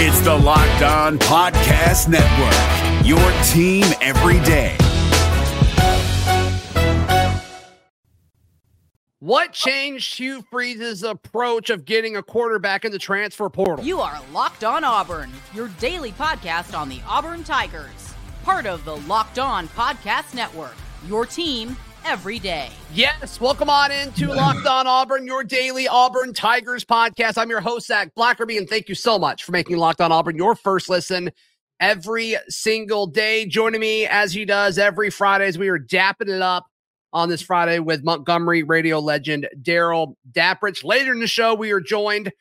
It's the Locked On Podcast Network, your team every day. What changed Hugh Freeze's approach of getting a quarterback in the transfer portal? You are Locked On Auburn, your daily podcast on the Auburn Tigers, part of the Locked On Podcast Network, your team every day. Yes, welcome on into Locked On Auburn, your daily Auburn Tigers podcast. I'm your host, Zac Blackerby, and thank you so much for making Locked On Auburn your first listen every single day. Joining me as he does every Friday as we are dapping it up on this Friday with Montgomery radio legend Darrell Dapprich. Later in the show, we are joined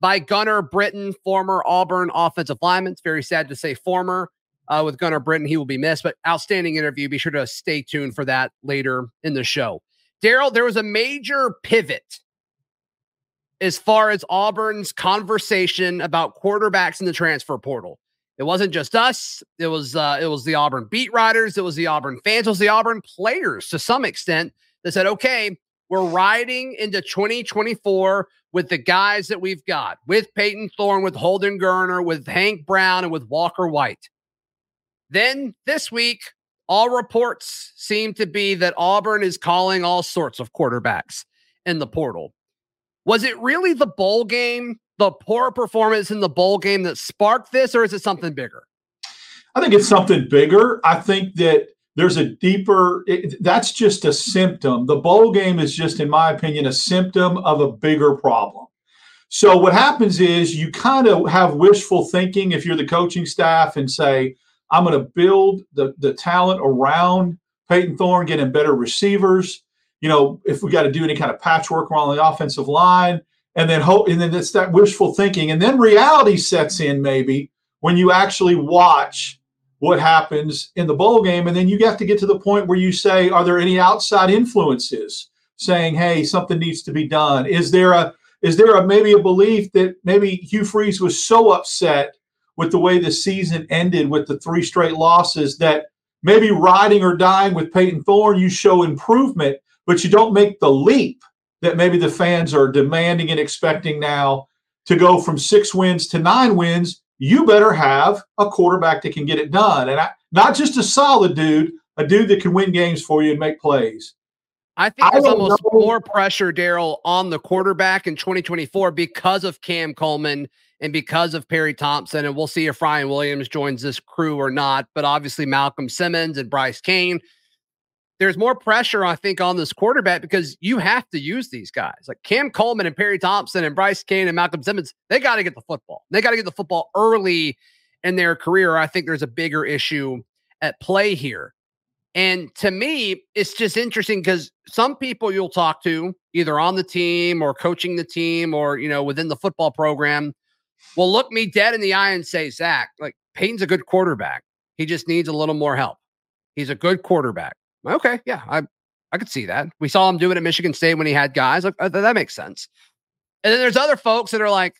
by Gunner Britton, former Auburn offensive lineman. It's very sad to say former uh, with Gunner Britton. He will be missed, but outstanding interview. Be sure to stay tuned for that later in the show. Darrell, there was a major pivot as far as Auburn's conversation about quarterbacks in the transfer portal. It wasn't just us. It was uh, it was the Auburn beat writers. It was the Auburn fans. It was the Auburn players to some extent that said, "Okay, we're riding into 2024 with the guys that we've got, with Payton Thorne, with Holden Geriner, with Hank Brown, and with Walker White." Then this week, all reports seem to be that Auburn is calling all sorts of quarterbacks in the portal. Was it really the bowl game, the poor performance in the bowl game that sparked this, or is it something bigger? I think it's something bigger. I think that there's a deeper, it, that's just a symptom. The bowl game is just, in my opinion, a symptom of a bigger problem. So what happens is you kind of have wishful thinking if you're the coaching staff and say, I'm going to build the, the talent around Payton Thorne, getting better receivers. You know, if we got to do any kind of patchwork around the offensive line, and then hope, and then it's that wishful thinking, and then reality sets in maybe when you actually watch what happens in the bowl game, and then you have to get to the point where you say, are there any outside influences saying, hey, something needs to be done? Is there a is there a maybe a belief that maybe Hugh Freeze was so upset with the way the season ended with the three straight losses that maybe riding or dying with Payton Thorne, you show improvement, but you don't make the leap that maybe the fans are demanding and expecting now to go from six wins to nine wins. You better have a quarterback that can get it done. And I, not just a solid dude, a dude that can win games for you and make plays. I think there's I almost know. more pressure, Darrell, on the quarterback in 2024 because of Cam Coleman and because of Perry Thompson, and we'll see if Ryan Williams joins this crew or not, but obviously Malcolm Simmons and Bryce Cain. there's more pressure, I think, on this quarterback because you have to use these guys. Like Cam Coleman and Perry Thompson and Bryce Cain and Malcolm Simmons, they got to get the football. They got to get the football early in their career. I think there's a bigger issue at play here. And to me, it's just interesting because some people you'll talk to either on the team or coaching the team or, you know, within the football program will look me dead in the eye and say, Zac, like Payton's a good quarterback. He just needs a little more help. He's a good quarterback. Okay, yeah, I I could see that. We saw him do it at Michigan State when he had guys. Like, uh, that makes sense. And then there's other folks that are like,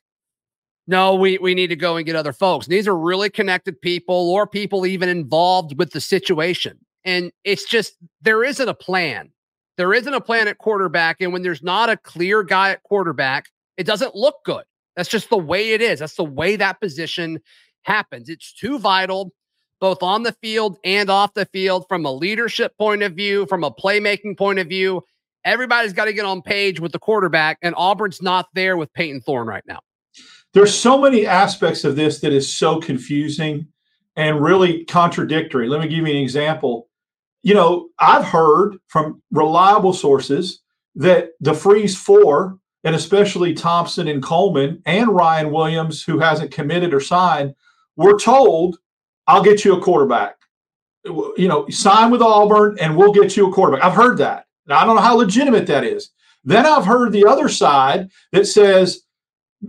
no, we we need to go and get other folks. And these are really connected people or people even involved with the situation. And it's just there isn't a plan. There isn't a plan at quarterback. And when there's not a clear guy at quarterback, it doesn't look good. That's just the way it is. That's the way that position happens. It's too vital, both on the field and off the field, from a leadership point of view, from a playmaking point of view. Everybody's got to get on page with the quarterback, and Auburn's not there with Payton Thorne right now. There's so many aspects of this that is so confusing and really contradictory. Let me give you an example. You know, I've heard from reliable sources that the Freeze Four and especially Thompson and Coleman and Ryan Williams, who hasn't committed or signed, were told, I'll get you a quarterback. You know, sign with Auburn and we'll get you a quarterback. I've heard that. Now, I don't know how legitimate that is. Then I've heard the other side that says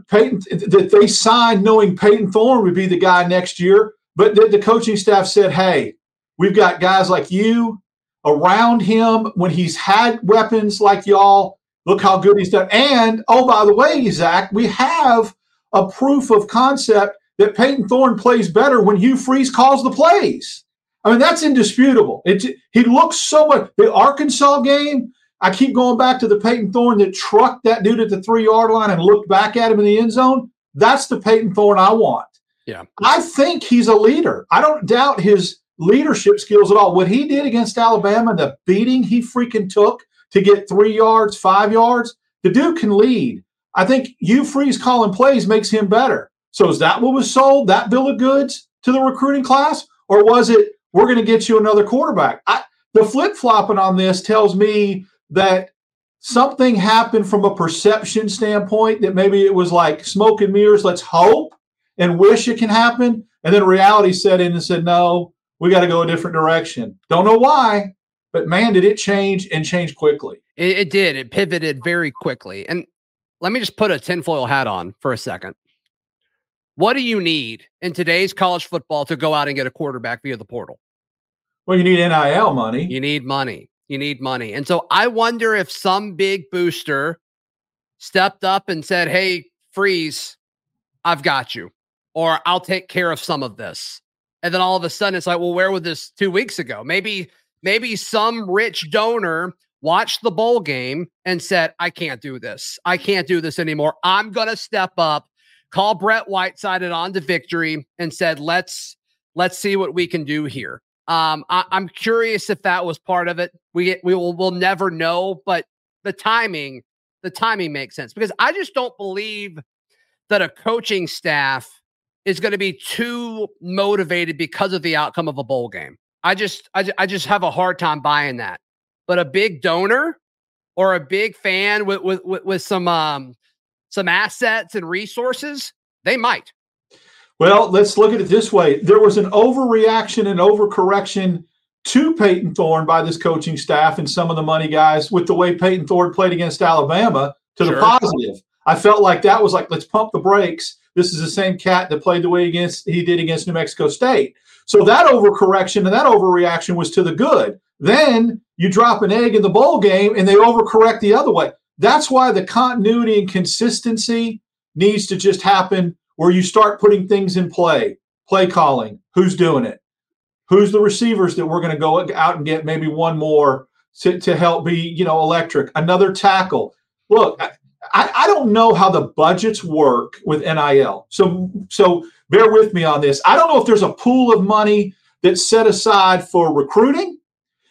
Payton that they signed knowing Payton Thorne would be the guy next year, but that the coaching staff said, hey, we've got guys like you around him when he's had weapons like y'all Look how good he's done. And oh, by the way, Zac, we have a proof of concept that Payton Thorne plays better when Hugh Freeze calls the plays. I mean, that's indisputable. It, he looks so much. The Arkansas game, I keep going back to the Payton Thorne that trucked that dude at the three yard line and looked back at him in the end zone. That's the Payton Thorne I want. Yeah. I think he's a leader. I don't doubt his leadership skills at all. What he did against Alabama, the beating he freaking took to get three yards, five yards, the dude can lead. I think Hugh Freeze calling plays makes him better. So is that what was sold, that bill of goods to the recruiting class? Or was it, we're going to get you another quarterback? I, the flip flopping on this tells me that something happened from a perception standpoint that maybe it was like smoke and mirrors, let's hope and wish it can happen. And then reality set in and said, no, we got to go a different direction. Don't know why, but man, did it change and change quickly. It, it did. It pivoted very quickly. And let me just put a tinfoil hat on for a second. What do you need in today's college football to go out and get a quarterback via the portal? Well, you need NIL money. You need money. You need money. And so I wonder if some big booster stepped up and said, Hey, freeze, I've got you, or I'll take care of some of this. And then all of a sudden it's like, well, where was this two weeks ago? Maybe, maybe some rich donor watched the bowl game and said, I can't do this. I can't do this anymore. I'm going to step up, call Brett Whiteside it on to victory and said, let's, let's see what we can do here. Um, I, am curious if that was part of it. We we will we'll never know, but the timing, the timing makes sense because I just don't believe that a coaching staff is going to be too motivated because of the outcome of a bowl game. I just I, I just have a hard time buying that. But a big donor or a big fan with with with, with some um some assets and resources, they might. Well, let's look at it this way. There was an overreaction and overcorrection to Payton Thorne by this coaching staff and some of the money guys with the way Payton Thorne played against Alabama to sure. the positive. I felt like that was like, let's pump the brakes this is the same cat that played the way against he did against New Mexico State. So that overcorrection and that overreaction was to the good. Then you drop an egg in the bowl game and they overcorrect the other way. That's why the continuity and consistency needs to just happen where you start putting things in play, play calling, who's doing it, who's the receivers that we're going to go out and get maybe one more to, to help be, you know, electric, another tackle. Look, I, I don't know how the budgets work with NIL. So so bear with me on this. I don't know if there's a pool of money that's set aside for recruiting,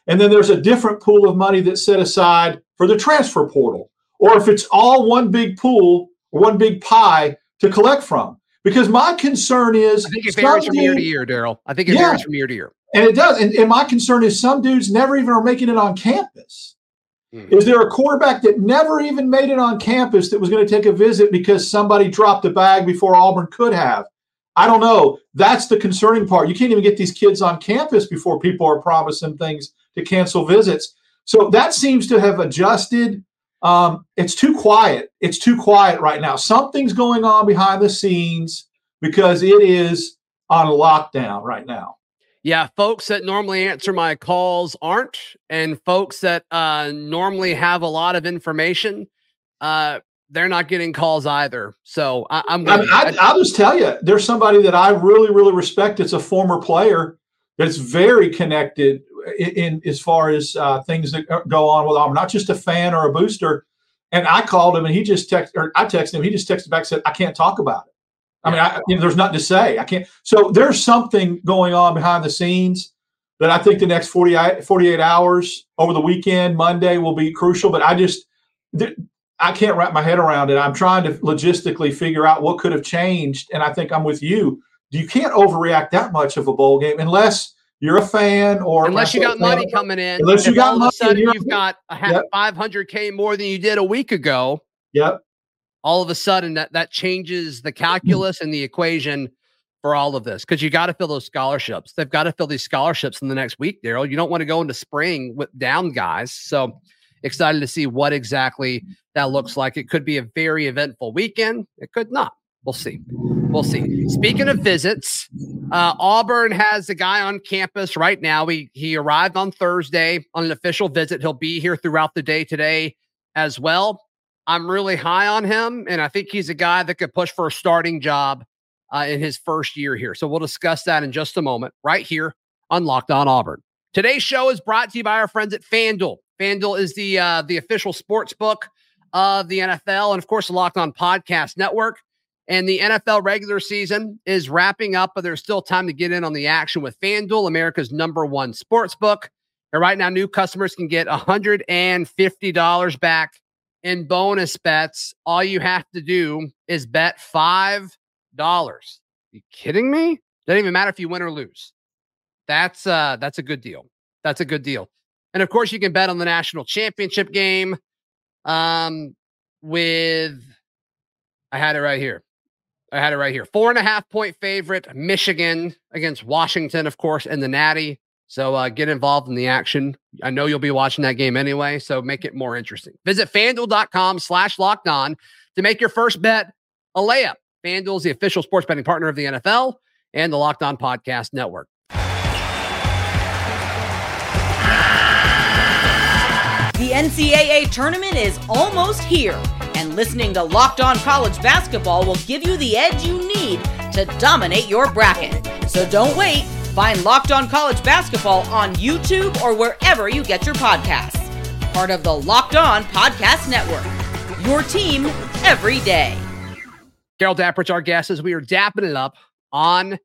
and then there's a different pool of money that's set aside for the transfer portal, or if it's all one big pool or one big pie to collect from. Because my concern is I think it varies from year to year, Darrell. I think it yeah, varies from year to year. And it does. And, and my concern is some dudes never even are making it on campus. Mm-hmm. Is there a quarterback that never even made it on campus that was going to take a visit because somebody dropped a bag before Auburn could have? I don't know. That's the concerning part. You can't even get these kids on campus before people are promising things to cancel visits. So that seems to have adjusted. Um, it's too quiet. It's too quiet right now. Something's going on behind the scenes because it is on lockdown right now. Yeah, folks that normally answer my calls aren't, and folks that uh, normally have a lot of information, uh, they're not getting calls either. So I, am I, I, I'll just tell you, there's somebody that I really, really respect. It's a former player that's very connected in, in as far as uh, things that go on with. I'm not just a fan or a booster. And I called him, and he just texted, or I texted him. He just texted back, said, "I can't talk about it." I mean, I, you know, there's nothing to say. I can't. So there's something going on behind the scenes that I think the next 48, 48 hours over the weekend, Monday will be crucial. But I just, I can't wrap my head around it. I'm trying to logistically figure out what could have changed. And I think I'm with you. You can't overreact that much of a bowl game unless you're a fan or unless you got money coming in. Unless you got all money, of a sudden you've got a yep. 500k more than you did a week ago. Yep all of a sudden that that changes the calculus and the equation for all of this because you got to fill those scholarships. They've got to fill these scholarships in the next week, Darrell. You don't want to go into spring with down guys. So excited to see what exactly that looks like. It could be a very eventful weekend. It could not. We'll see. We'll see. Speaking of visits, uh, Auburn has a guy on campus right now. He he arrived on Thursday on an official visit. He'll be here throughout the day today as well. I'm really high on him, and I think he's a guy that could push for a starting job uh, in his first year here. So we'll discuss that in just a moment, right here on Locked On Auburn. Today's show is brought to you by our friends at FanDuel. FanDuel is the uh, the official sports book of the NFL, and of course, the Locked On Podcast Network. And the NFL regular season is wrapping up, but there's still time to get in on the action with FanDuel, America's number one sports book. And right now, new customers can get $150 back in bonus bets. All you have to do is bet $5. You kidding me? Doesn't even matter if you win or lose. That's uh that's a good deal. That's a good deal. And of course, you can bet on the national championship game. Um, with I had it right here. I had it right here. Four and a half point favorite, Michigan against Washington, of course, and the Natty. So uh, get involved in the action. I know you'll be watching that game anyway, so make it more interesting. Visit fanduel.com slash locked on to make your first bet a layup. FanDuel is the official sports betting partner of the NFL and the Locked On Podcast Network. The NCAA tournament is almost here, and listening to Locked On College Basketball will give you the edge you need to dominate your bracket. So don't wait. Find Locked On College Basketball on YouTube or wherever you get your podcasts. Part of the Locked On Podcast Network. Your team every day. Darrell Dapprich's our guest as we are dapping it up on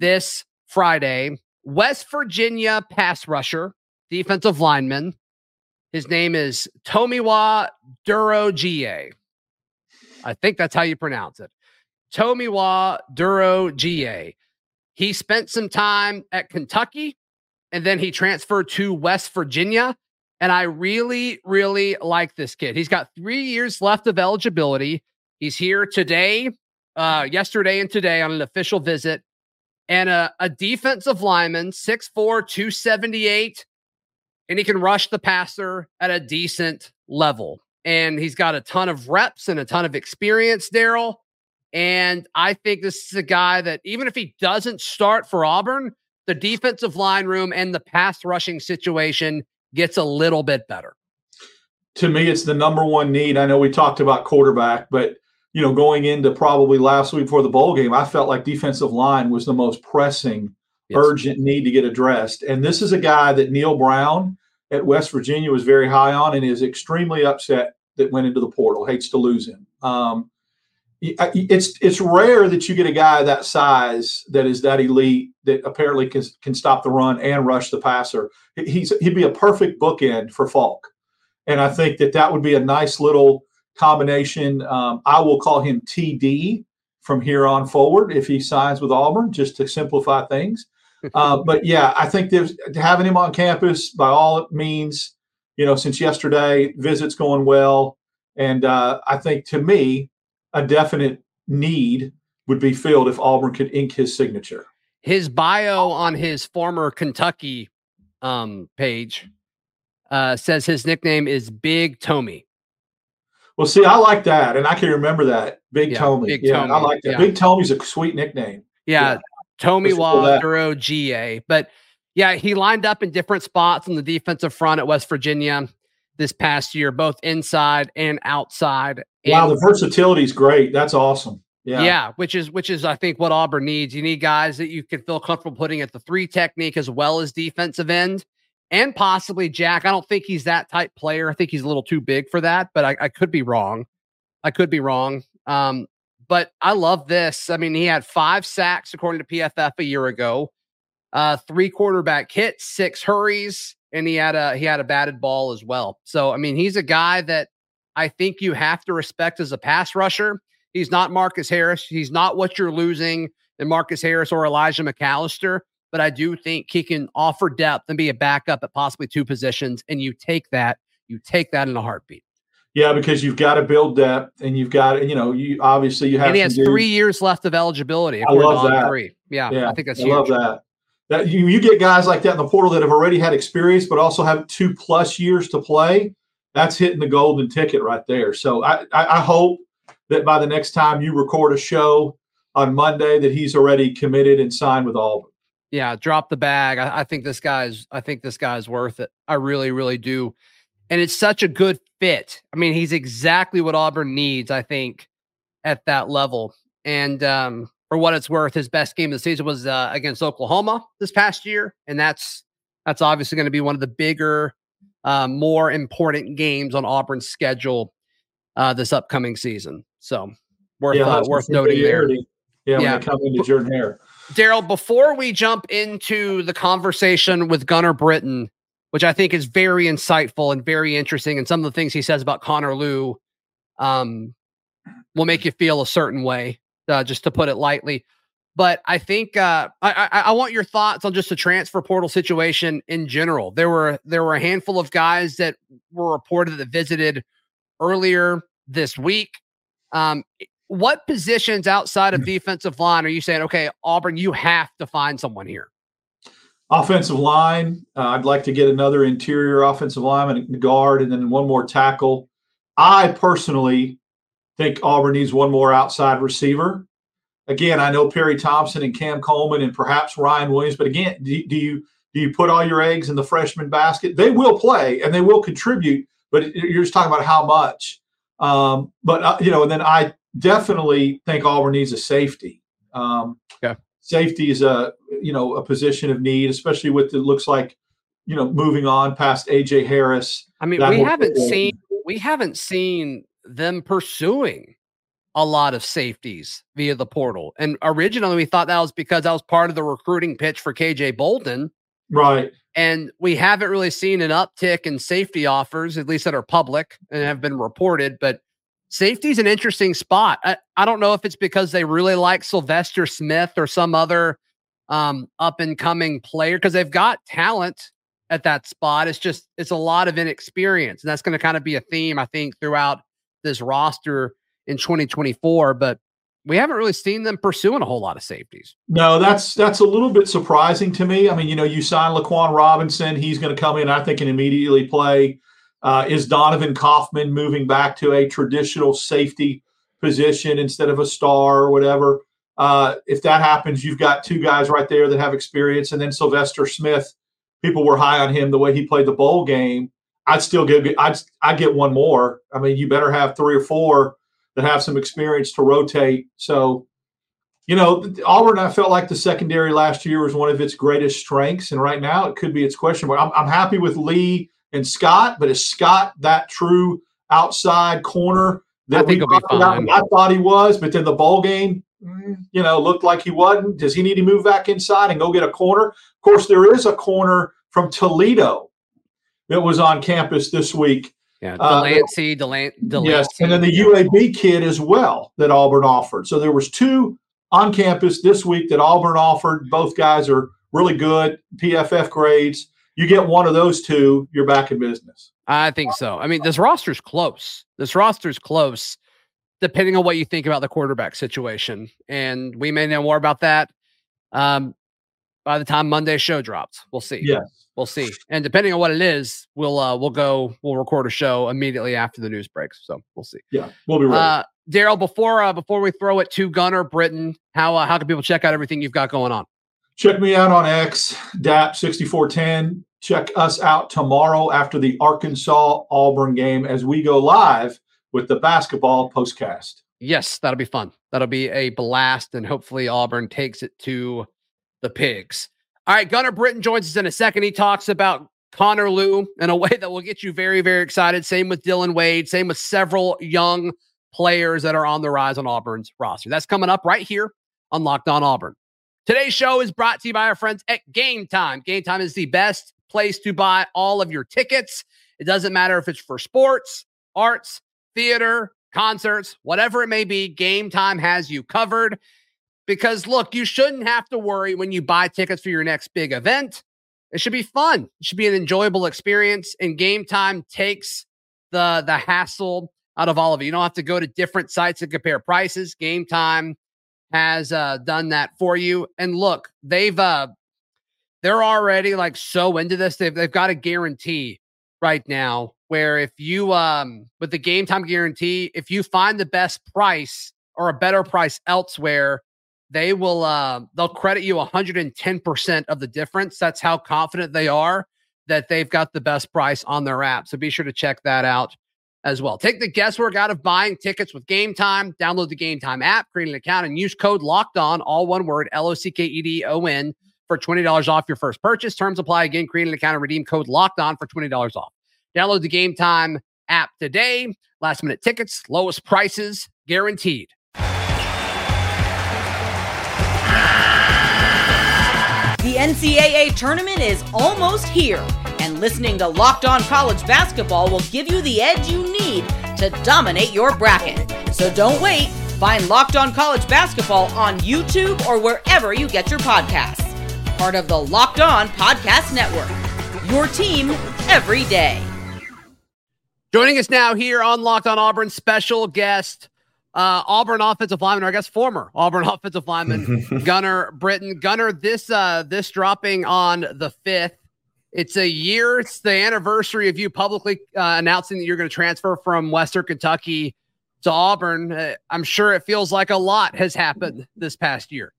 this Friday. West Virginia pass rusher, defensive lineman, his name is Tomiwa Durojaiye. I think that's how you pronounce it. Tomiwa Durojaiye. He spent some time at Kentucky and then he transferred to West Virginia. And I really, really like this kid. He's got three years left of eligibility. He's here today, uh, yesterday, and today on an official visit. And a, a defensive lineman, 6'4, 278 and he can rush the passer at a decent level. And he's got a ton of reps and a ton of experience, Darrell. And I think this is a guy that even if he doesn't start for Auburn, the defensive line room and the pass rushing situation gets a little bit better. To me, it's the number one need. I know we talked about quarterback, but you know, going into probably last week before the bowl game, I felt like defensive line was the most pressing yes. urgent need to get addressed. And this is a guy that Neal Brown at West Virginia was very high on and is extremely upset that went into the portal. Hates to lose him. Um, it's it's rare that you get a guy that size that is that elite that apparently can, can stop the run and rush the passer. He's he'd be a perfect bookend for Faulk, and I think that that would be a nice little combination. Um, I will call him TD from here on forward if he signs with Auburn, just to simplify things. Uh, but yeah, I think there's having him on campus by all means. You know, since yesterday, visits going well, and uh, I think to me, a definite need would be filled if Auburn could ink his signature. His bio on his former Kentucky um, page uh, says his nickname is Big Tommy. Well, see, I like that, and I can remember that Big yeah, Tommy. Big yeah, Tommy. I like that. Yeah. Big Tommy's a sweet nickname. Yeah, yeah. Tomiwa Durojaiye. But yeah, he lined up in different spots on the defensive front at West Virginia this past year, both inside and outside. Wow, the versatility is great. That's awesome. Yeah. Yeah, which is which is I think what Auburn needs. You need guys that you can feel comfortable putting at the three technique as well as defensive end. And possibly Jack. I don't think he's that type player. I think he's a little too big for that, but I, I could be wrong. I could be wrong. Um, but I love this. I mean, he had five sacks according to PFF a year ago, uh, three quarterback hits, six hurries, and he had a he had a batted ball as well. So I mean, he's a guy that I think you have to respect as a pass rusher. He's not Marcus Harris. He's not what you're losing in Marcus Harris or Elijah McAllister. But I do think he can offer depth and be a backup at possibly two positions. And you take that, you take that in a heartbeat. Yeah, because you've got to build depth, and you've got you know you obviously you have. And he has do, three years left of eligibility. I love that. Three. Yeah, yeah, I think that's. I huge. love that. That you you get guys like that in the portal that have already had experience, but also have two plus years to play. That's hitting the golden ticket right there. So I, I, I hope that by the next time you record a show on Monday, that he's already committed and signed with Auburn. Yeah, drop the bag. I, I think this guy's. I think this guy's worth it. I really, really do. And it's such a good fit. I mean, he's exactly what Auburn needs, I think, at that level. And um, for what it's worth, his best game of the season was uh, against Oklahoma this past year, and that's that's obviously going to be one of the bigger, uh, more important games on Auburn's schedule uh, this upcoming season. So worth yeah, uh, worth noting there. Yeah, yeah, they come Jordan Hare. Darrell, before we jump into the conversation with Gunner Britton, which I think is very insightful and very interesting, and some of the things he says about Connor Lew um, will make you feel a certain way, uh, just to put it lightly. But I think uh, I, I, I want your thoughts on just the transfer portal situation in general. There were there were a handful of guys that were reported that visited earlier this week. Um, what positions outside of mm. defensive line are you saying? Okay, Auburn, you have to find someone here. Offensive line, uh, I'd like to get another interior offensive lineman, guard, and then one more tackle. I personally think Auburn needs one more outside receiver again, I know Perry Thompson and Cam Coleman and perhaps Ryan Williams, but again, do, do, you do you put all your eggs in the freshman basket? They will play and they will contribute, but you're just talking about how much. Um, but uh, you know, and then I definitely think Auburn needs a safety. Um, yeah. Safety is a you know a position of need, especially with it looks like you know moving on past AJ Harris. I mean, we haven't seen we haven't seen them pursuing a lot of safeties via the portal. And originally we thought that was because that was part of the recruiting pitch for KJ Bolden. Right. And we haven't really seen an uptick in safety offers, at least that are public and have been reported. But safety is an interesting spot. I, I don't know if it's because they really like Sylvester Smith or some other um, up and coming player because they've got talent at that spot. It's just, it's a lot of inexperience. And that's going to kind of be a theme, I think, throughout this roster in 2024, but we haven't really seen them pursuing a whole lot of safeties. No, that's that's a little bit surprising to me. I mean, you know, you sign Laquan Robinson, he's going to come in, I think, and immediately play. Uh, is Donovan Kaufman moving back to a traditional safety position instead of a star or whatever? Uh, if that happens, you've got two guys right there that have experience, and then Sylvester Smith. People were high on him the way he played the bowl game. I'd still get I'd I get one more. I mean, you better have three or four that have some experience to rotate. So, you know, Auburn, I felt like the secondary last year was one of its greatest strengths. And right now it could be its question. But I'm, I'm happy with Lee and Scott, but is Scott that true outside corner that I think we about? I thought he was, but then the bowl game, you know, looked like he wasn't. Does he need to move back inside and go get a corner? Of course, there is a corner from Toledo that was on campus this week yeah, Delancey, uh, Delan- Delancey. Yes, and then the UAB kid as well that Auburn offered. So there was two on campus this week that Auburn offered. Both guys are really good PFF grades. You get one of those two, you're back in business. I think so. I mean, this roster's close. This roster's close, depending on what you think about the quarterback situation. And we may know more about that um, by the time Monday's show drops. We'll see. Yes. We'll see. And depending on what it is, we'll uh we'll go we'll record a show immediately after the news breaks. So we'll see. Yeah, we'll be ready. Uh, Darrell, before uh before we throw it to Gunner Britton, how uh, how can people check out everything you've got going on? Check me out on X, DAP6410. Check us out tomorrow after the Arkansas Auburn game as we go live with the basketball postcast. Yes, that'll be fun. That'll be a blast, and hopefully Auburn takes it to the pigs. All right, Gunner Britton joins us in a second. He talks about Connor Lew in a way that will get you very, very excited. Same with Dillon Wade. Same with several young players that are on the rise on Auburn's roster. That's coming up right here on Locked On Auburn. Today's show is brought to you by our friends at Game Time. Game Time is the best place to buy all of your tickets. It doesn't matter if it's for sports, arts, theater, concerts, whatever it may be. Game Time has you covered. Because look, you shouldn't have to worry when you buy tickets for your next big event. It should be fun. It should be an enjoyable experience. And game time takes the the hassle out of all of it. You don't have to go to different sites and compare prices. Game time has uh, done that for you. And look, they've uh, they're already like so into this. They've they've got a guarantee right now where if you um with the game time guarantee, if you find the best price or a better price elsewhere, they will uh, they'll credit you 110% of the difference. That's how confident they are that they've got the best price on their app. So be sure to check that out as well. Take the guesswork out of buying tickets with Game Time. Download the Game Time app, create an account, and use code Locked On, all one word, L O C K E D O N, for twenty dollars off your first purchase. Terms apply. Again, create an account and redeem code Locked On for twenty dollars off. Download the Game Time app today. Last minute tickets, lowest prices guaranteed. The NCAA tournament is almost here and listening to Locked On College Basketball will give you the edge you need to dominate your bracket. So don't wait. Find Locked On College Basketball on YouTube or wherever you get your podcasts. Part of the Locked On Podcast Network. Your team every day. Joining us now here on Locked On Auburn, special guest uh, Auburn offensive lineman, or I guess former Auburn offensive lineman, Gunner Britton. Gunner, this uh, this dropping on the fifth. It's a year. It's the anniversary of you publicly uh, announcing that you're going to transfer from Western Kentucky to Auburn. Uh, I'm sure it feels like a lot has happened this past year.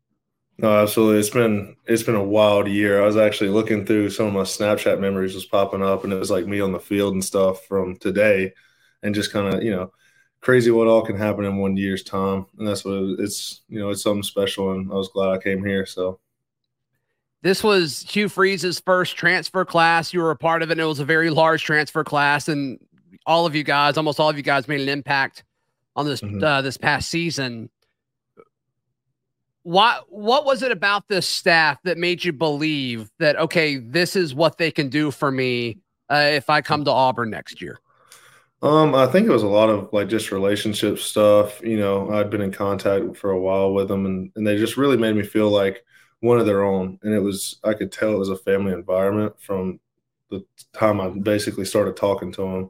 No, absolutely. It's been it's been a wild year. I was actually looking through some of my Snapchat memories was popping up, and it was like me on the field and stuff from today, and just kind of you know crazy what all can happen in one year's time, and that's what it's. You know, it's something special, and I was glad I came here. So. This was Hugh Freeze's first transfer class. You were a part of it. And it was a very large transfer class, and all of you guys, almost all of you guys, made an impact on this mm-hmm. uh, this past season. What what was it about this staff that made you believe that okay, this is what they can do for me uh, if I come to Auburn next year? Um, I think it was a lot of like just relationship stuff. You know, I'd been in contact for a while with them, and and they just really made me feel like one of their own. And it was I could tell it was a family environment from the time I basically started talking to them.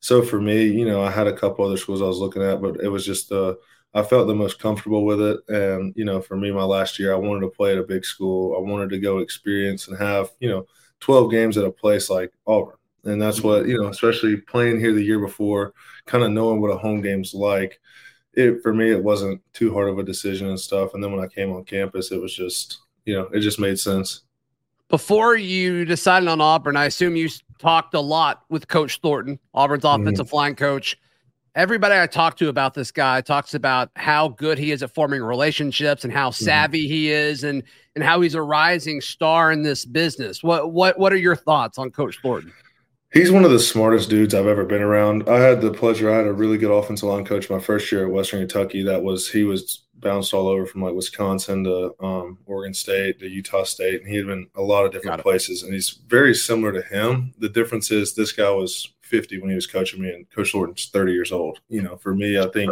So for me, you know, I had a couple other schools I was looking at, but it was just uh, I felt the most comfortable with it. And you know, for me, my last year, I wanted to play at a big school. I wanted to go experience and have you know 12 games at a place like Auburn and that's what you know especially playing here the year before kind of knowing what a home game's like it for me it wasn't too hard of a decision and stuff and then when i came on campus it was just you know it just made sense before you decided on auburn i assume you talked a lot with coach thornton auburn's mm-hmm. offensive mm-hmm. line coach everybody i talked to about this guy talks about how good he is at forming relationships and how mm-hmm. savvy mm-hmm. he is and and how he's a rising star in this business what what what are your thoughts on coach thornton He's one of the smartest dudes I've ever been around. I had the pleasure. I had a really good offensive line coach my first year at Western Kentucky. That was he was bounced all over from like Wisconsin to um, Oregon State to Utah State, and he had been a lot of different places. And he's very similar to him. The difference is this guy was 50 when he was coaching me, and Coach Thornton's 30 years old. You know, for me, I think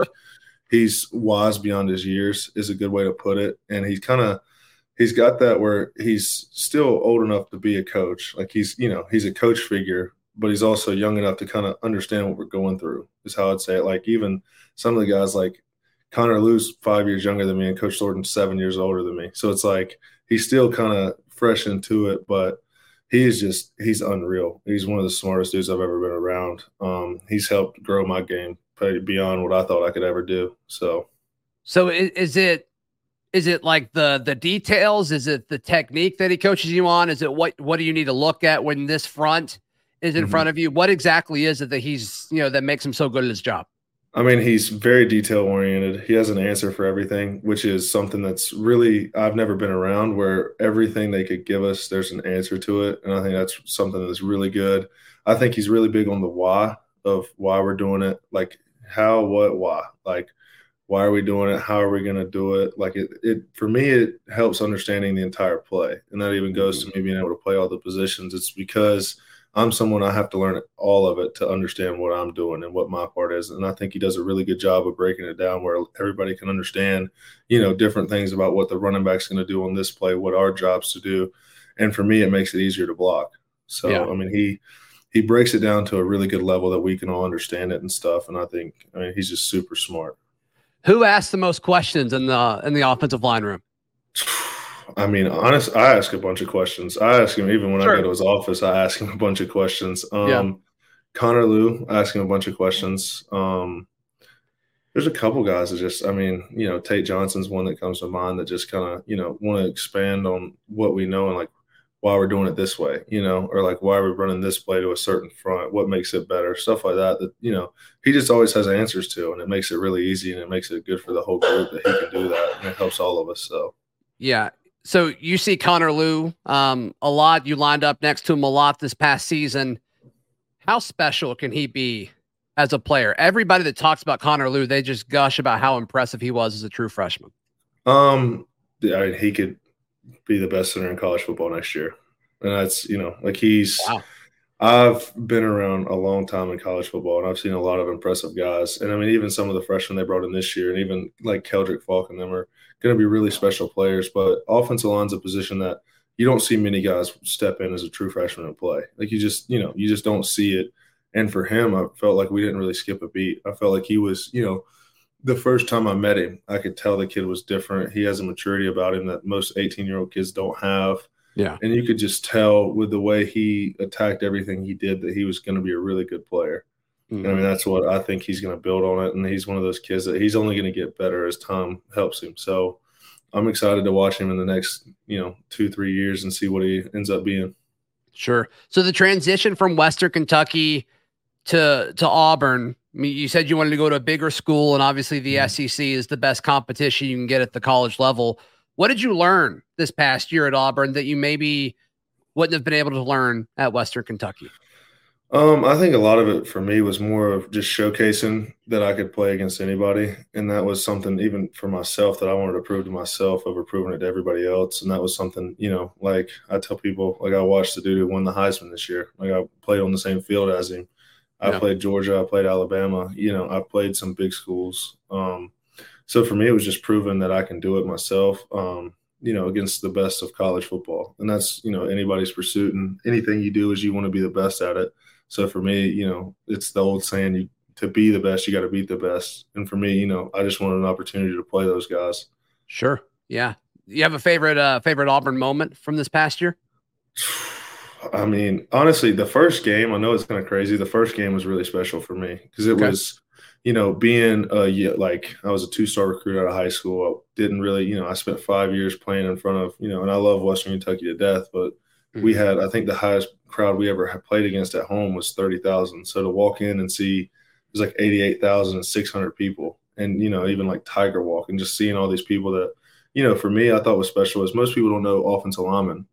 he's wise beyond his years is a good way to put it, and he's kind of he's got that where he's still old enough to be a coach. Like he's, you know, he's a coach figure, but he's also young enough to kind of understand what we're going through. Is how I'd say it. Like even some of the guys like Connor Lew's five years younger than me, and Coach Thornton's seven years older than me. So it's like he's still kind of fresh into it, but he's just he's unreal. He's one of the smartest dudes I've ever been around. Um, he's helped grow my game beyond what I thought I could ever do. So, so is it is it like the the details? Is it the technique that he coaches you on? Is it what what do you need to look at when this front is in mm-hmm. front of you, what exactly is it that he's, you know, that makes him so good at his job? I mean, he's very detail oriented. He has an answer for everything, which is something that's really I've never been around where everything they could give us, there's an answer to it. And I think that's something that's really good. I think he's really big on the why of why we're doing it, like how, what, why. Like why are we doing it? How are we going to do it? Like it, it for me, it helps understanding the entire play, and that even goes mm-hmm. to me being able to play all the positions. It's because I'm someone I have to learn all of it to understand what I'm doing and what my part is. And I think he does a really good job of breaking it down where everybody can understand, you know, different things about what the running back's going to do on this play, what our jobs to do. And for me, it makes it easier to block. So, yeah. I mean, he, he breaks it down to a really good level that we can all understand it and stuff. And I think, I mean, he's just super smart. Who asked the most questions in the, in the offensive line room? I mean, honest, I ask a bunch of questions. I ask him even when sure. I go to his office. I ask him a bunch of questions. Um, yeah. Connor Lew, I ask him a bunch of questions. Um, there's a couple guys that just, I mean, you know, Tate Johnson's one that comes to mind that just kind of, you know, want to expand on what we know and like why we're doing it this way, you know, or like why are we running this play to a certain front, what makes it better, stuff like that. That you know, he just always has answers to, and it makes it really easy and it makes it good for the whole group that he can do that, and it helps all of us. So. Yeah, so you see Connor Lew um, a lot. You lined up next to him a lot this past season. How special can he be as a player? Everybody that talks about Connor Lew, they just gush about how impressive he was as a true freshman. Um, yeah, he could be the best center in college football next year. And that's, you know, like he's wow. I've been around a long time in college football and I've seen a lot of impressive guys. And I mean, even some of the freshmen they brought in this year and even like Keldrick Faulk and them are going to be really special players. But offensive line's a position that you don't see many guys step in as a true freshman and play. Like you just, you know, you just don't see it. And for him, I felt like we didn't really skip a beat. I felt like he was, you know, the first time I met him, I could tell the kid was different. He has a maturity about him that most 18 year old kids don't have. Yeah. And you could just tell with the way he attacked everything he did that he was going to be a really good player. Mm-hmm. I mean, that's what I think he's going to build on it. And he's one of those kids that he's only going to get better as time helps him. So I'm excited to watch him in the next, you know, two, three years and see what he ends up being. Sure. So the transition from Western Kentucky to to Auburn, I mean, you said you wanted to go to a bigger school, and obviously the mm-hmm. SEC is the best competition you can get at the college level. What did you learn this past year at Auburn that you maybe wouldn't have been able to learn at Western Kentucky? Um, I think a lot of it for me was more of just showcasing that I could play against anybody, and that was something even for myself that I wanted to prove to myself over proving it to everybody else. And that was something, you know, like I tell people, like I watched the dude who won the Heisman this year. Like I played on the same field as him. I yeah. played Georgia. I played Alabama. You know, I played some big schools. Um, so for me, it was just proving that I can do it myself. Um, you know, against the best of college football, and that's you know anybody's pursuit. And anything you do is you want to be the best at it. So for me, you know, it's the old saying: you to be the best, you got to beat the best. And for me, you know, I just wanted an opportunity to play those guys. Sure. Yeah. You have a favorite uh, favorite Auburn moment from this past year? I mean, honestly, the first game, I know it's kind of crazy. The first game was really special for me because it okay. was, you know, being a like I was a two star recruit out of high school. I didn't really, you know, I spent five years playing in front of, you know, and I love Western Kentucky to death, but mm-hmm. we had, I think, the highest crowd we ever had played against at home was thirty thousand. So to walk in and see it was like eighty eight thousand six hundred people, and you know, even like Tiger Walk, and just seeing all these people that, you know, for me, I thought was special. Is most people don't know offensive linemen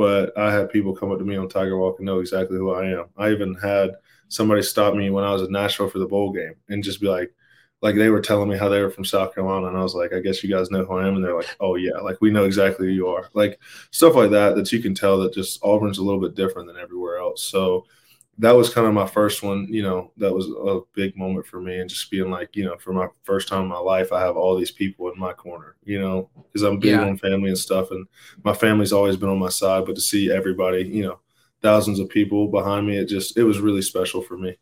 but I had people come up to me on Tiger Walk and know exactly who I am. I even had somebody stop me when I was in Nashville for the bowl game and just be like, like they were telling me how they were from South Carolina, and I was like, I guess you guys know who I am, and they're like, Oh yeah, like we know exactly who you are, like stuff like that that you can tell that just Auburn's a little bit different than everywhere else. So that was kind of my first one. You know, that was a big moment for me, and just being like, you know, for my first time in my life, I have all these people in my corner. You know, because I'm big yeah. on family and stuff, and my family's always been on my side. But to see everybody, you know, thousands of people behind me, it just it was really special for me.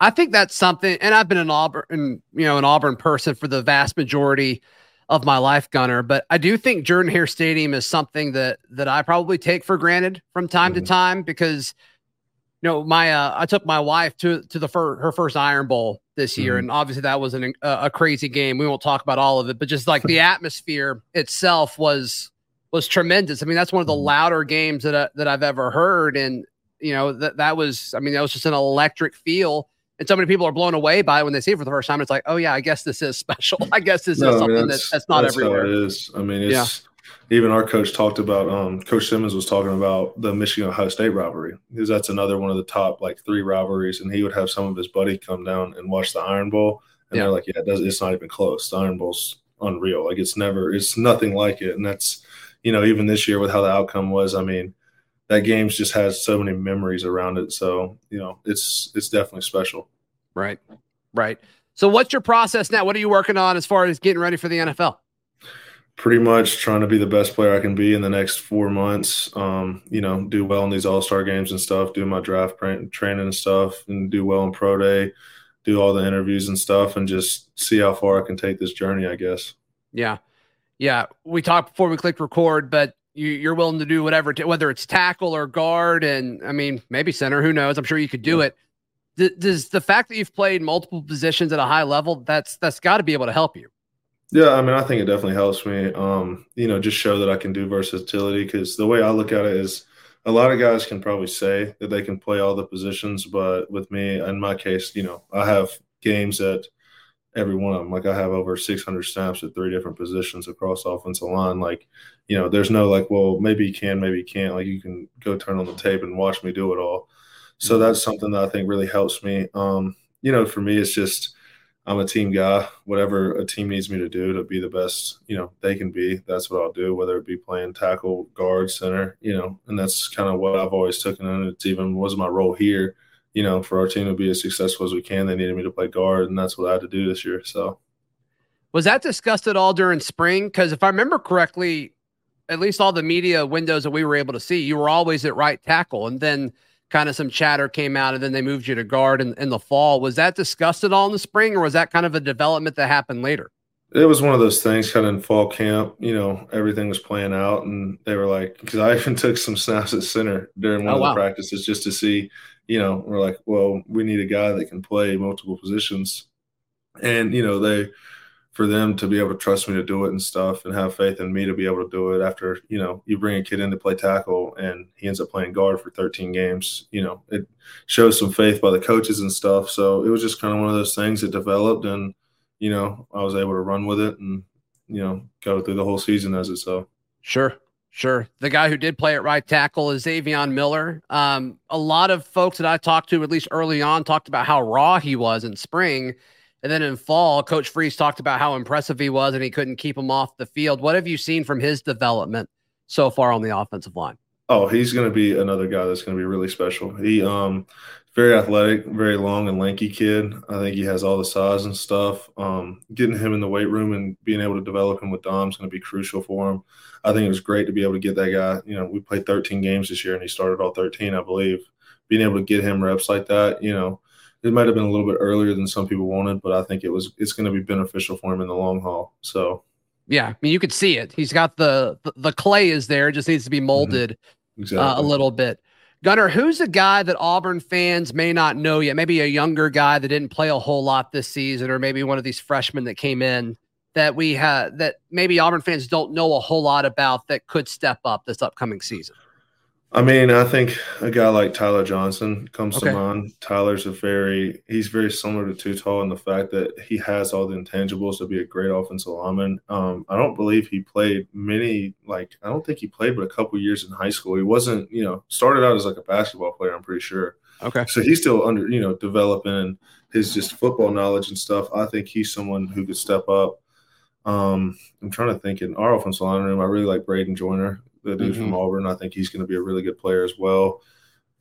I think that's something, and I've been an Auburn, you know, an Auburn person for the vast majority of my life, Gunner. But I do think Jordan Hare Stadium is something that that I probably take for granted from time mm-hmm. to time because you know, my uh, I took my wife to to the fir- her first Iron Bowl this year, mm-hmm. and obviously that was an, a, a crazy game. We won't talk about all of it, but just like the atmosphere itself was was tremendous. I mean, that's one of the mm-hmm. louder games that I, that I've ever heard, and you know that that was I mean that was just an electric feel. And so many people are blown away by it when they see it for the first time. It's like, oh yeah, I guess this is special. I guess this no, is something I mean, that's, that's, not that's everywhere. it is. I mean, it's yeah even our coach talked about um, coach simmons was talking about the michigan ohio state rivalry because that's another one of the top like three rivalries and he would have some of his buddy come down and watch the iron bowl and yeah. they're like yeah it does, it's not even close. The iron bowl's unreal. Like it's never it's nothing like it. And that's you know even this year with how the outcome was i mean that game's just has so many memories around it. So you know it's it's definitely special. Right. Right. So what's your process now? What are you working on as far as getting ready for the nfl pretty much trying to be the best player I can be in the next four months. Um, you know, do well in these All Star games and stuff, do my draft training and stuff, and do well in pro day, do all the interviews and stuff, and just see how far I can take this journey. I guess. Yeah, yeah. We talked before we clicked record, but you, are willing to do whatever, whether it's tackle or guard, and I mean maybe center. Who knows? I'm sure you could do it. Does the fact that you've played multiple positions at a high level that's that's got to be able to help you? Yeah, I mean, I think it definitely helps me. Um, you know, just show that I can do versatility because the way I look at it is a lot of guys can probably say that they can play all the positions, but with me, in my case, you know, I have games at every one of them. Like I have over 600 snaps at three different positions across offensive line. Like, you know, there's no like, well, maybe you can, maybe you can't. Like you can go turn on the tape and watch me do it all. So mm-hmm. that's something that I think really helps me. Um, you know, for me, it's just – I'm a team guy. Whatever a team needs me to do to be the best, you know, they can be, that's what I'll do, whether it be playing tackle, guard, center, you know, and that's kind of what I've always taken. And it's even was my role here, you know, for our team to be as successful as we can. They needed me to play guard, and that's what I had to do this year. So, was that discussed at all during spring? Because if I remember correctly, at least all the media windows that we were able to see, you were always at right tackle, and then kind of some chatter came out and then they moved you to guard in, in the fall. Was that discussed at all in the spring or was that kind of a development that happened later? It was one of those things kind of in fall camp, you know, everything was playing out and they were like, because I even took some snaps at center during one oh, of the wow. practices just to see, you know, we're like, well, we need a guy that can play multiple positions. And, you know, they, for them to be able to trust me to do it and stuff and have faith in me to be able to do it after you know you bring a kid in to play tackle and he ends up playing guard for 13 games you know it shows some faith by the coaches and stuff so it was just kind of one of those things that developed and you know i was able to run with it and you know go through the whole season as it so sure Sure. The guy who did play at right tackle is Izavion Miller. Um, a lot of folks that I talked to, at least early on, talked about how raw he was in spring. And then in fall, Coach Freeze talked about how impressive he was and he couldn't keep him off the field. What have you seen from his development so far on the offensive line? Oh, he's going to be another guy that's going to be really special. He um very athletic, very long and lanky kid. I think he has all the size and stuff. Um, getting him in the weight room and being able to develop him with Dom is going to be crucial for him. I think it was great to be able to get that guy. You know, we played 13 games this year and he started all 13, I believe. Being able to get him reps like that, you know, it might have been a little bit earlier than some people wanted, but I think it was it's going to be beneficial for him in the long haul. So, yeah, I mean, you could see it. He's got the the, the clay is there; it just needs to be mm-hmm. molded mm-hmm. exactly. uh, a little bit. Gunner, who's a guy that Auburn fans may not know yet? Maybe a younger guy that didn't play a whole lot this season, or maybe one of these freshmen that came in that we had that maybe Auburn fans don't know a whole lot about that could step up this upcoming season. I mean, I think a guy like Tyler Johnson comes okay. to mind. Tyler's a very he's very similar to Tall in the fact that he has all the intangibles to be a great offensive lineman. Um, I don't believe he played many like I don't think he played but a couple years in high school. He wasn't, you know, started out as like a basketball player, I'm pretty sure. Okay. So he's still under, you know, developing his just football knowledge and stuff. I think he's someone who could step up. Um, I'm trying to think in our offensive line room. I really like Bradyn Joiner the dude mm-hmm. from Auburn. I think he's going to be a really good player as well.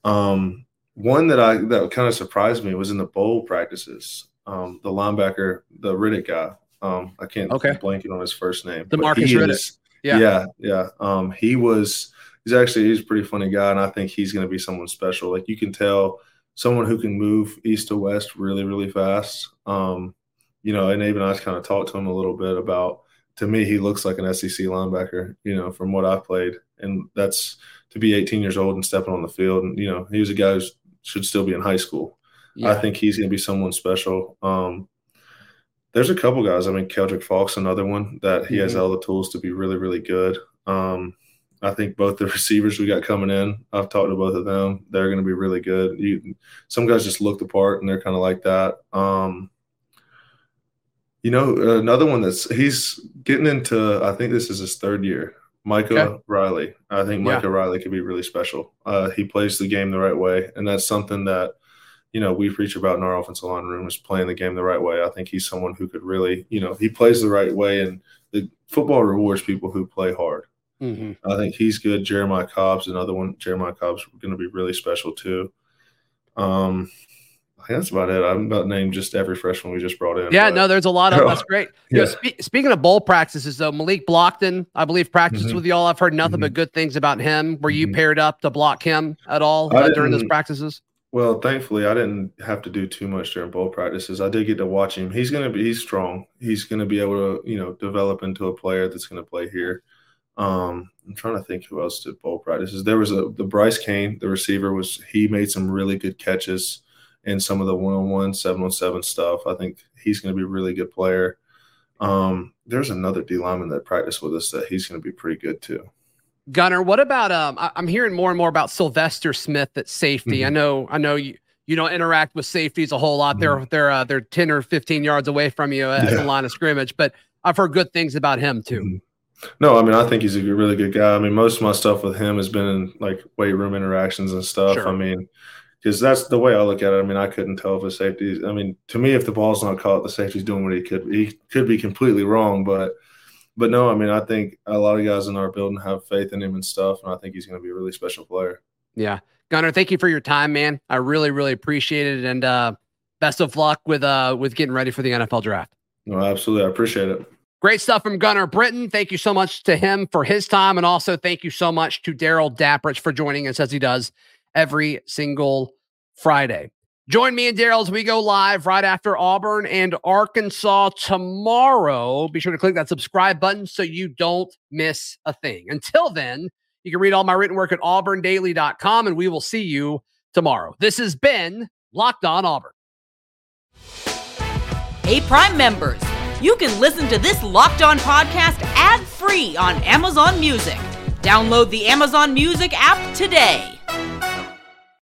Um, one that I that kind of surprised me was in the bowl practices. Um, the linebacker, the Riddick guy. Um, I can't okay. blanking on his first name. DeMarcus Riddick. Is, yeah, yeah, yeah. Um, he was. He's actually he's a pretty funny guy, and I think he's going to be someone special. Like you can tell, someone who can move east to west really, really fast. Um, you know, and even I kind of talked to him a little bit about to me, he looks like an SEC linebacker, you know, from what I've played. And that's to be 18 years old and stepping on the field. And, you know, he was a guy who should still be in high school. Yeah. I think he's going to be someone special. Um, there's a couple guys. I mean, Keldric Faulk's another one that he mm-hmm. has all the tools to be really, really good. Um, I think both the receivers we got coming in, I've talked to both of them. They're going to be really good. You, some guys just look the part and they're kind of like that. Um, you know, another one that's he's getting into. I think this is his third year. Micah okay. Riley. I think Micah yeah. Riley could be really special. Uh, he plays the game the right way, and that's something that you know we preach about in our offensive line room is playing the game the right way. I think he's someone who could really, you know, he plays the right way, and the football rewards people who play hard. Mm-hmm. I think he's good. Jeremiah Cobb's another one. Jeremiah Cobb's going to be really special too. Um, that's about it. I'm about named just every freshman we just brought in. Yeah, but. no, there's a lot of that's great. yeah. Spe- speaking of bowl practices, though, Malik Blocton, I believe, practiced mm-hmm. with y'all. I've heard nothing mm-hmm. but good things about him. Were you mm-hmm. paired up to block him at all uh, during those practices? Well, thankfully, I didn't have to do too much during bowl practices. I did get to watch him. He's going to be he's strong. He's going to be able to you know develop into a player that's going to play here. Um, I'm trying to think who else did bowl practices. There was a the Bryce Cain, the receiver was he made some really good catches in some of the one-on-one, seven-on-seven stuff. I think he's going to be a really good player. Um, there's another D lineman that practiced with us that he's going to be pretty good too. Gunner, what about um? I, am hearing more and more about Sylvester Smith at safety. Mm-hmm. I know, I know you you don't interact with safeties a whole lot. Mm-hmm. They're they're uh, they're 10 or 15 yards away from you at yeah. the line of scrimmage, but I've heard good things about him too. Mm-hmm. No, I mean I think he's a really good guy. I mean most of my stuff with him has been in like weight room interactions and stuff. Sure. I mean because that's the way I look at it. I mean, I couldn't tell if a safety. I mean, to me, if the ball's not caught, the safety's doing what he could. He could be completely wrong, but but no, I mean, I think a lot of guys in our building have faith in him and stuff, and I think he's going to be a really special player. Yeah, Gunner, thank you for your time, man. I really, really appreciate it, and uh, best of luck with uh with getting ready for the NFL draft. No, absolutely, I appreciate it. Great stuff from Gunner Britton. Thank you so much to him for his time. And also thank you so much to Darrell Dapprich for joining us as he does every single Friday. Join me and Darrell as we go live right after Auburn and Arkansas tomorrow. Be sure to click that subscribe button so you don't miss a thing. Until then, you can read all my written work at auburndaily.com and we will see you tomorrow. This has been Locked On Auburn. Hey, Prime members you can listen to this Locked On podcast ad free on Amazon Music. Download the Amazon Music app today.